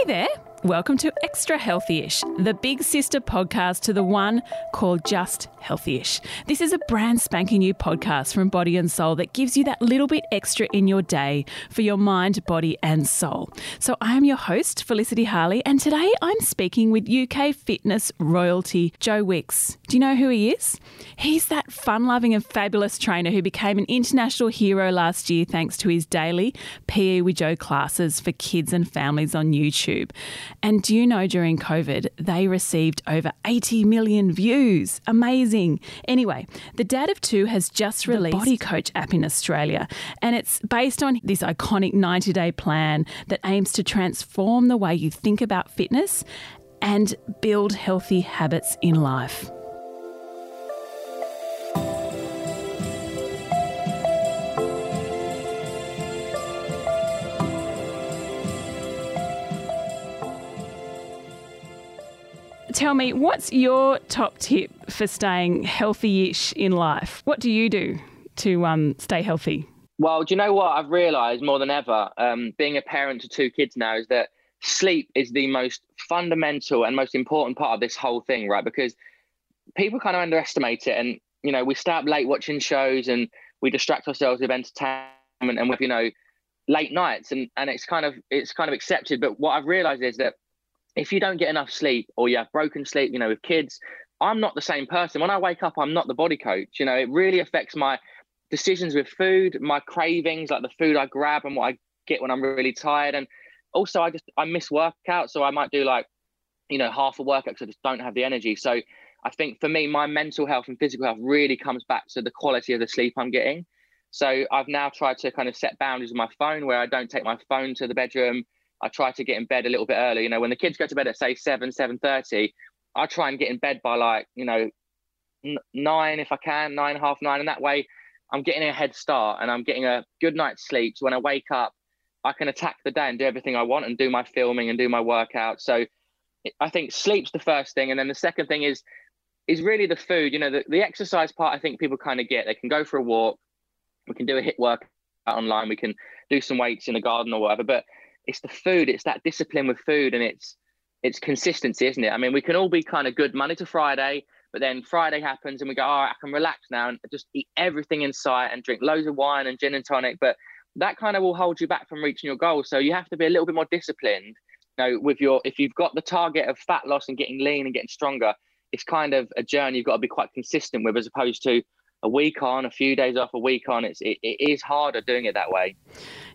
Hey there. Welcome to Extra Healthyish, the big sister podcast to the one called Just Healthyish. This is a brand spanking new podcast from Body and Soul that gives you that little bit extra in your day for your mind, body, and soul. So I am your host, Felicity Harley, and today I'm speaking with UK fitness royalty Joe Wicks. Do you know who he is? He's that fun loving and fabulous trainer who became an international hero last year thanks to his daily PE with Joe classes for kids and families on YouTube. And do you know during COVID, they received over 80 million views? Amazing. Anyway, the Dad of Two has just released the Body Coach app in Australia, and it's based on this iconic 90 day plan that aims to transform the way you think about fitness and build healthy habits in life. Tell me, what's your top tip for staying healthy-ish in life? What do you do to um, stay healthy? Well, do you know what I've realised more than ever, um, being a parent to two kids now, is that sleep is the most fundamental and most important part of this whole thing, right? Because people kind of underestimate it, and you know, we stay up late watching shows, and we distract ourselves with entertainment and with you know late nights, and and it's kind of it's kind of accepted. But what I've realised is that if you don't get enough sleep or you have broken sleep, you know, with kids, I'm not the same person. When I wake up, I'm not the body coach. You know, it really affects my decisions with food, my cravings, like the food I grab and what I get when I'm really tired. And also, I just I miss workouts, so I might do like, you know, half a workout because I just don't have the energy. So I think for me, my mental health and physical health really comes back to the quality of the sleep I'm getting. So I've now tried to kind of set boundaries with my phone where I don't take my phone to the bedroom. I try to get in bed a little bit early. You know, when the kids go to bed at say seven, seven thirty, I try and get in bed by like you know nine if I can, nine half nine, and that way I'm getting a head start and I'm getting a good night's sleep. So when I wake up, I can attack the day and do everything I want and do my filming and do my workout. So I think sleep's the first thing, and then the second thing is is really the food. You know, the, the exercise part. I think people kind of get. They can go for a walk. We can do a HIIT workout online. We can do some weights in the garden or whatever. But it's the food, it's that discipline with food, and it's it's consistency, isn't it? I mean, we can all be kind of good Monday to Friday, but then Friday happens and we go, all right, I can relax now and just eat everything in sight and drink loads of wine and gin and tonic. But that kind of will hold you back from reaching your goals. So you have to be a little bit more disciplined. You know, with your if you've got the target of fat loss and getting lean and getting stronger, it's kind of a journey you've got to be quite consistent with, as opposed to a week on, a few days off, a week on. It's it, it is harder doing it that way.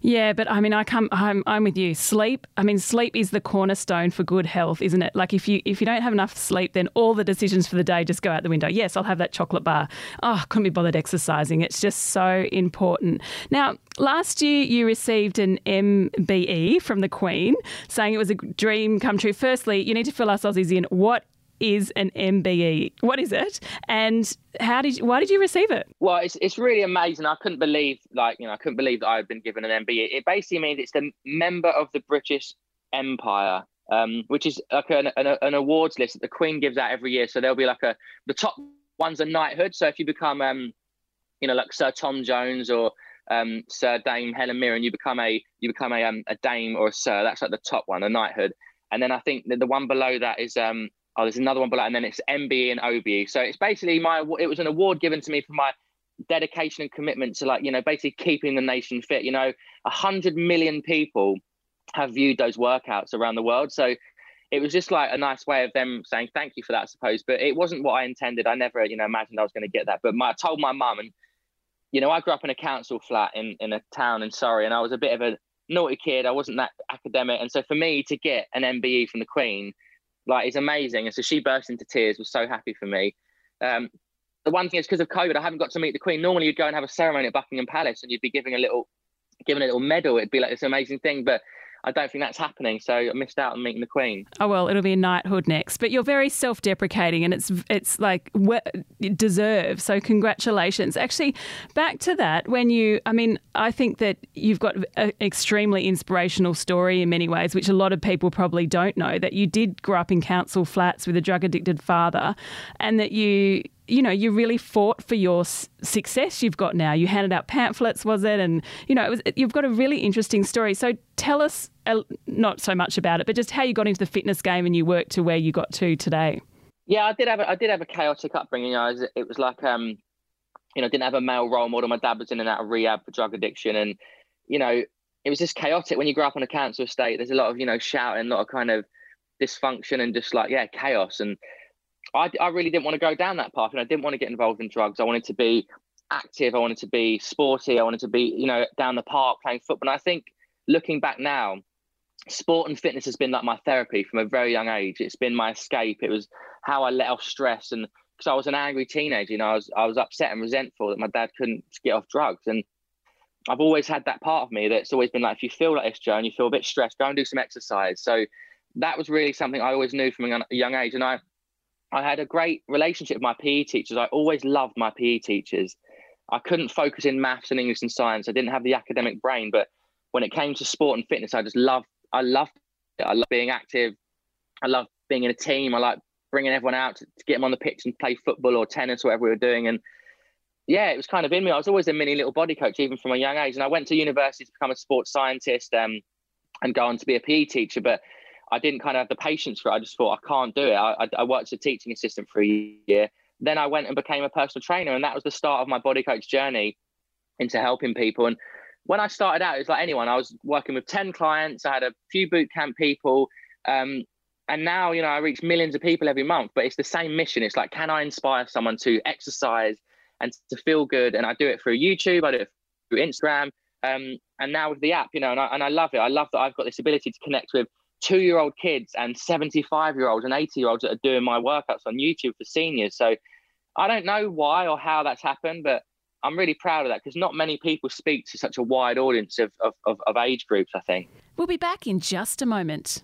Yeah, but I mean, I come, I'm, I'm with you. Sleep. I mean, sleep is the cornerstone for good health, isn't it? Like if you if you don't have enough sleep, then all the decisions for the day just go out the window. Yes, I'll have that chocolate bar. Oh, couldn't be bothered exercising. It's just so important. Now, last year you received an MBE from the Queen, saying it was a dream come true. Firstly, you need to fill us Aussies in. What is an MBE? What is it? And how did you, why did you receive it? Well, it's, it's really amazing. I couldn't believe like, you know, I couldn't believe that I had been given an MBE. It basically means it's the member of the British Empire. Um, which is like an, an, an, awards list that the Queen gives out every year. So there'll be like a the top ones are knighthood. So if you become um, you know, like Sir Tom Jones or um, Sir Dame Helen Mirren, you become a you become a um, a Dame or a Sir. That's like the top one, a knighthood. And then I think the one below that is um, oh, there's another one below, and then it's MBE and OBE. So it's basically my it was an award given to me for my dedication and commitment to like you know basically keeping the nation fit. You know, a hundred million people have viewed those workouts around the world, so it was just like a nice way of them saying thank you for that, I suppose. But it wasn't what I intended. I never you know imagined I was going to get that. But my, I told my mum, and you know, I grew up in a council flat in in a town in Surrey, and I was a bit of a naughty kid. I wasn't that academic, and so for me to get an MBE from the Queen like it's amazing. And so she burst into tears, was so happy for me. Um, the one thing is because of COVID, I haven't got to meet the Queen. Normally, you'd go and have a ceremony at Buckingham Palace, and you'd be giving a little, giving a little medal. It'd be like this amazing thing, but I don't think that's happening. So I missed out on meeting the Queen. Oh well, it'll be a knighthood next. But you're very self-deprecating, and it's it's like it deserves. So congratulations. Actually, back to that. When you, I mean, I think that you've got an extremely inspirational story in many ways, which a lot of people probably don't know. That you did grow up in council flats with a drug-addicted father, and that you you know, you really fought for your s- success you've got now. You handed out pamphlets, was it? And, you know, it was, you've got a really interesting story. So tell us, not so much about it, but just how you got into the fitness game and you worked to where you got to today. Yeah, I did have a, I did have a chaotic upbringing. Know, was, it was like um, you know, didn't have a male role model. My dad was in and out of rehab for drug addiction, and you know, it was just chaotic. When you grow up on a council estate, there's a lot of you know shouting, a lot of kind of dysfunction, and just like yeah, chaos. And I, I really didn't want to go down that path, and I didn't want to get involved in drugs. I wanted to be active. I wanted to be sporty. I wanted to be you know down the park playing football. And I think looking back now, sport and fitness has been like my therapy from a very young age. It's been my escape. It was how I let off stress and because I was an angry teenager, you know, I was I was upset and resentful that my dad couldn't get off drugs. And I've always had that part of me that's always been like, if you feel like this, Joe, and you feel a bit stressed, go and do some exercise. So that was really something I always knew from a young age. And I I had a great relationship with my PE teachers. I always loved my PE teachers. I couldn't focus in maths and English and science. I didn't have the academic brain, but when it came to sport and fitness, I just loved I loved it. I love being active. I love being in a team. I like bringing everyone out to, to, get them on the pitch and play football or tennis or whatever we were doing. And yeah, it was kind of in me. I was always a mini little body coach, even from a young age. And I went to university to become a sports scientist um, and go on to be a PE teacher. But I didn't kind of have the patience for it. I just thought I can't do it. I, I worked as a teaching assistant for a year. Then I went and became a personal trainer, and that was the start of my body coach journey into helping people. And when I started out, it was like anyone. I was working with 10 clients, I had a few boot camp people. Um, and now, you know, I reach millions of people every month, but it's the same mission. It's like, can I inspire someone to exercise and to feel good? And I do it through YouTube, I do it through Instagram. Um, and now with the app, you know, and I, and I love it. I love that I've got this ability to connect with two year old kids and 75 year olds and 80 year olds that are doing my workouts on YouTube for seniors. So I don't know why or how that's happened, but I'm really proud of that because not many people speak to such a wide audience of, of, of, of age groups, I think. We'll be back in just a moment.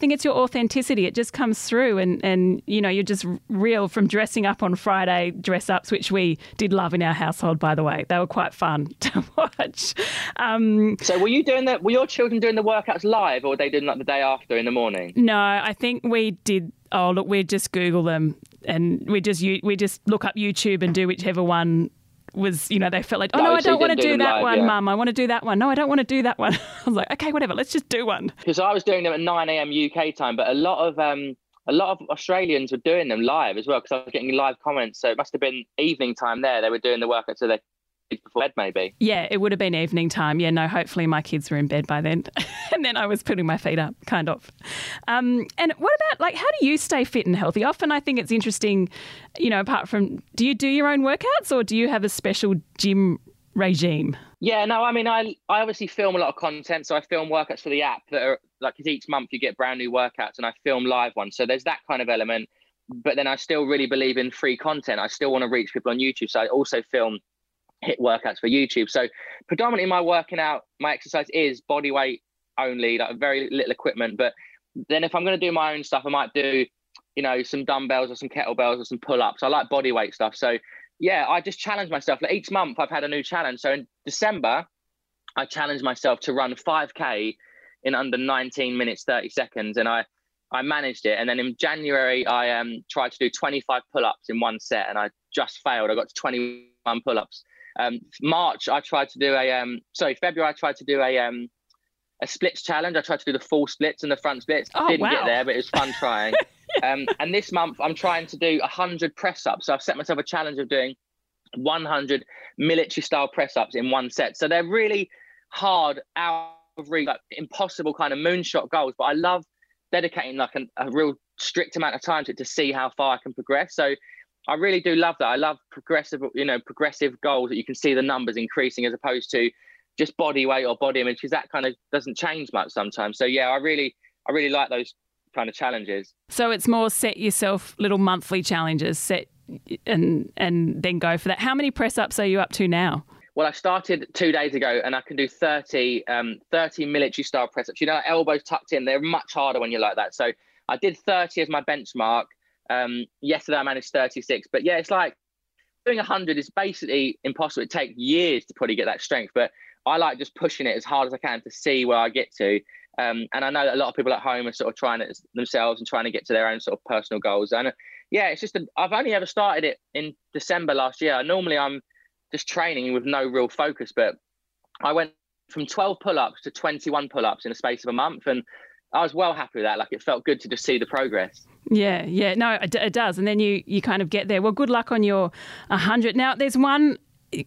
I think it's your authenticity. It just comes through, and, and you know, you're just real from dressing up on Friday dress ups, which we did love in our household, by the way. They were quite fun to watch. Um, so, were you doing that? Were your children doing the workouts live, or were they doing like the day after in the morning? No, I think we did. Oh, look, we just Google them, and we just we just look up YouTube and do whichever one was, you know, they felt like, oh no, no I don't want to do, do that live, one, yeah. mum. I want to do that one. No, I don't want to do that one. I was like, okay, whatever, let's just do one. Because I was doing them at 9 a.m. UK time, but a lot of um, a lot of Australians were doing them live as well because I was getting live comments. So it must have been evening time there. They were doing the workout so they before bed, maybe. Yeah, it would have been evening time. Yeah, no, hopefully my kids were in bed by then. and then I was putting my feet up, kind of. Um, and what about, like, how do you stay fit and healthy? Often I think it's interesting, you know, apart from, do you do your own workouts or do you have a special gym regime? Yeah, no, I mean, I I obviously film a lot of content, so I film workouts for the app that are like because each month you get brand new workouts, and I film live ones. So there's that kind of element. But then I still really believe in free content. I still want to reach people on YouTube, so I also film HIIT workouts for YouTube. So predominantly my working out, my exercise is body weight only, like very little equipment. But then if I'm going to do my own stuff, I might do, you know, some dumbbells or some kettlebells or some pull-ups. I like body weight stuff. So yeah, I just challenge myself. Like each month I've had a new challenge. So in December, I challenged myself to run 5K in under 19 minutes, 30 seconds. And I, I managed it. And then in January, I um, tried to do 25 pull ups in one set and I just failed. I got to 21 pull ups. Um, March, I tried to do a um, sorry, February, I tried to do a um, a splits challenge. I tried to do the full splits and the front splits. Oh, Didn't wow. get there, but it was fun trying. um, and this month, I'm trying to do 100 press ups. So I've set myself a challenge of doing 100 military style press ups in one set. So they're really hard, out of reach, like impossible kind of moonshot goals. But I love dedicating like an, a real strict amount of time to it to see how far I can progress. So I really do love that. I love progressive, you know, progressive goals that you can see the numbers increasing as opposed to just body weight or body image because that kind of doesn't change much sometimes. So yeah, I really, I really like those kind of challenges. So it's more set yourself little monthly challenges. Set and and then go for that. How many press ups are you up to now? Well, I started two days ago and I can do 30, um, 30 military style press ups. You know, elbows tucked in, they're much harder when you're like that. So I did 30 as my benchmark. Um, yesterday I managed 36. But yeah, it's like doing 100 is basically impossible. It takes years to probably get that strength. But I like just pushing it as hard as I can to see where I get to. Um, and I know that a lot of people at home are sort of trying it themselves and trying to get to their own sort of personal goals. And uh, yeah, it's just, i have only ever started it in December last year. Normally I'm just training with no real focus, but I went from 12 pull ups to 21 pull ups in a space of a month. And I was well happy with that. Like it felt good to just see the progress. Yeah, yeah, no, it, it does. And then you you kind of get there. Well, good luck on your 100. Now, there's one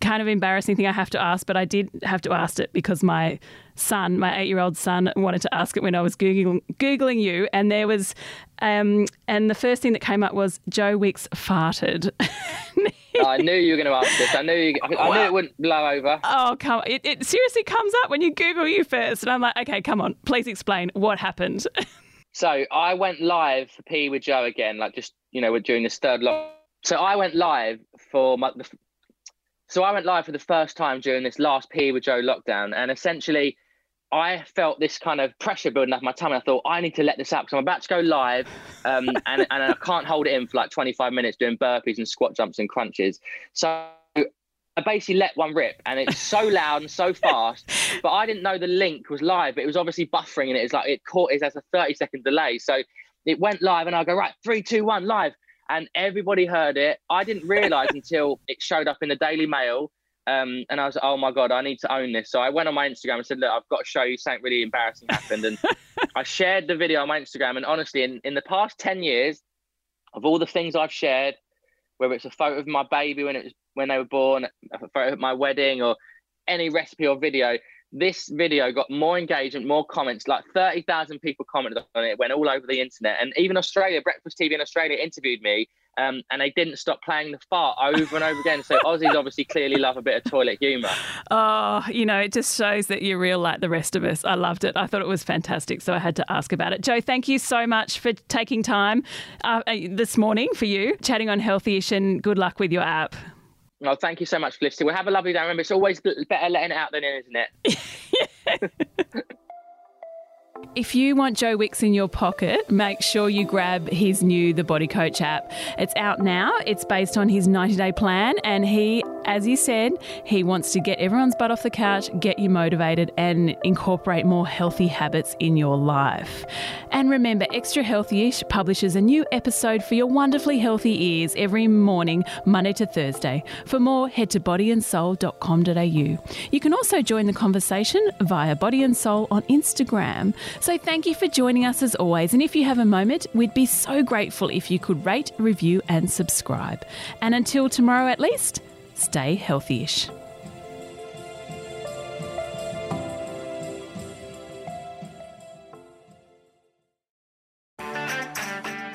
kind of embarrassing thing I have to ask, but I did have to ask it because my son, my eight year old son, wanted to ask it when I was Googling, Googling you. And there was, um, and the first thing that came up was Joe Wicks farted. I knew you were going to ask this. I knew you, I knew it wouldn't blow over. Oh, come on. It, it seriously comes up when you Google you first. And I'm like, okay, come on. Please explain what happened. so I went live for PE with Joe again, like just, you know, during this third lock. So I went live for my, the, so I went live for the first time during this last PE with Joe lockdown. And essentially, I felt this kind of pressure building up my tummy. I thought I need to let this out because I'm about to go live, um, and and I can't hold it in for like 25 minutes doing burpees and squat jumps and crunches. So I basically let one rip, and it's so loud and so fast. But I didn't know the link was live. But it was obviously buffering, and it's like it caught it as a 30 second delay. So it went live, and I go right three, two, one, live, and everybody heard it. I didn't realize until it showed up in the Daily Mail um, and I was like, oh my God, I need to own this. So I went on my Instagram and said, look, I've got to show you something really embarrassing happened. And I shared the video on my Instagram. And honestly, in, in the past 10 years, of all the things I've shared, whether it's a photo of my baby when it was when they were born, a photo of my wedding, or any recipe or video, this video got more engagement, more comments. Like 30,000 people commented on it, went all over the internet. And even Australia, Breakfast TV in Australia interviewed me um, and they didn't stop playing the fart over and over again. So Aussies obviously clearly love a bit of toilet humour. Oh, you know, it just shows that you're real like the rest of us. I loved it. I thought it was fantastic. So I had to ask about it. Joe, thank you so much for taking time uh, uh this morning for you, chatting on Healthyish, and good luck with your app. Well, thank you so much, Felicity. We'll have a lovely day. Remember, it's always better letting it out than in, isn't it? If you want Joe Wicks in your pocket, make sure you grab his new The Body Coach app. It's out now. It's based on his 90 day plan, and he, as he said, he wants to get everyone's butt off the couch, get you motivated, and incorporate more healthy habits in your life. And remember, Extra Healthyish publishes a new episode for your wonderfully healthy ears every morning, Monday to Thursday. For more, head to bodyandsoul.com.au. You can also join the conversation via Body and Soul on Instagram. So thank you for joining us as always. And if you have a moment, we'd be so grateful if you could rate, review, and subscribe. And until tomorrow at least, stay healthyish.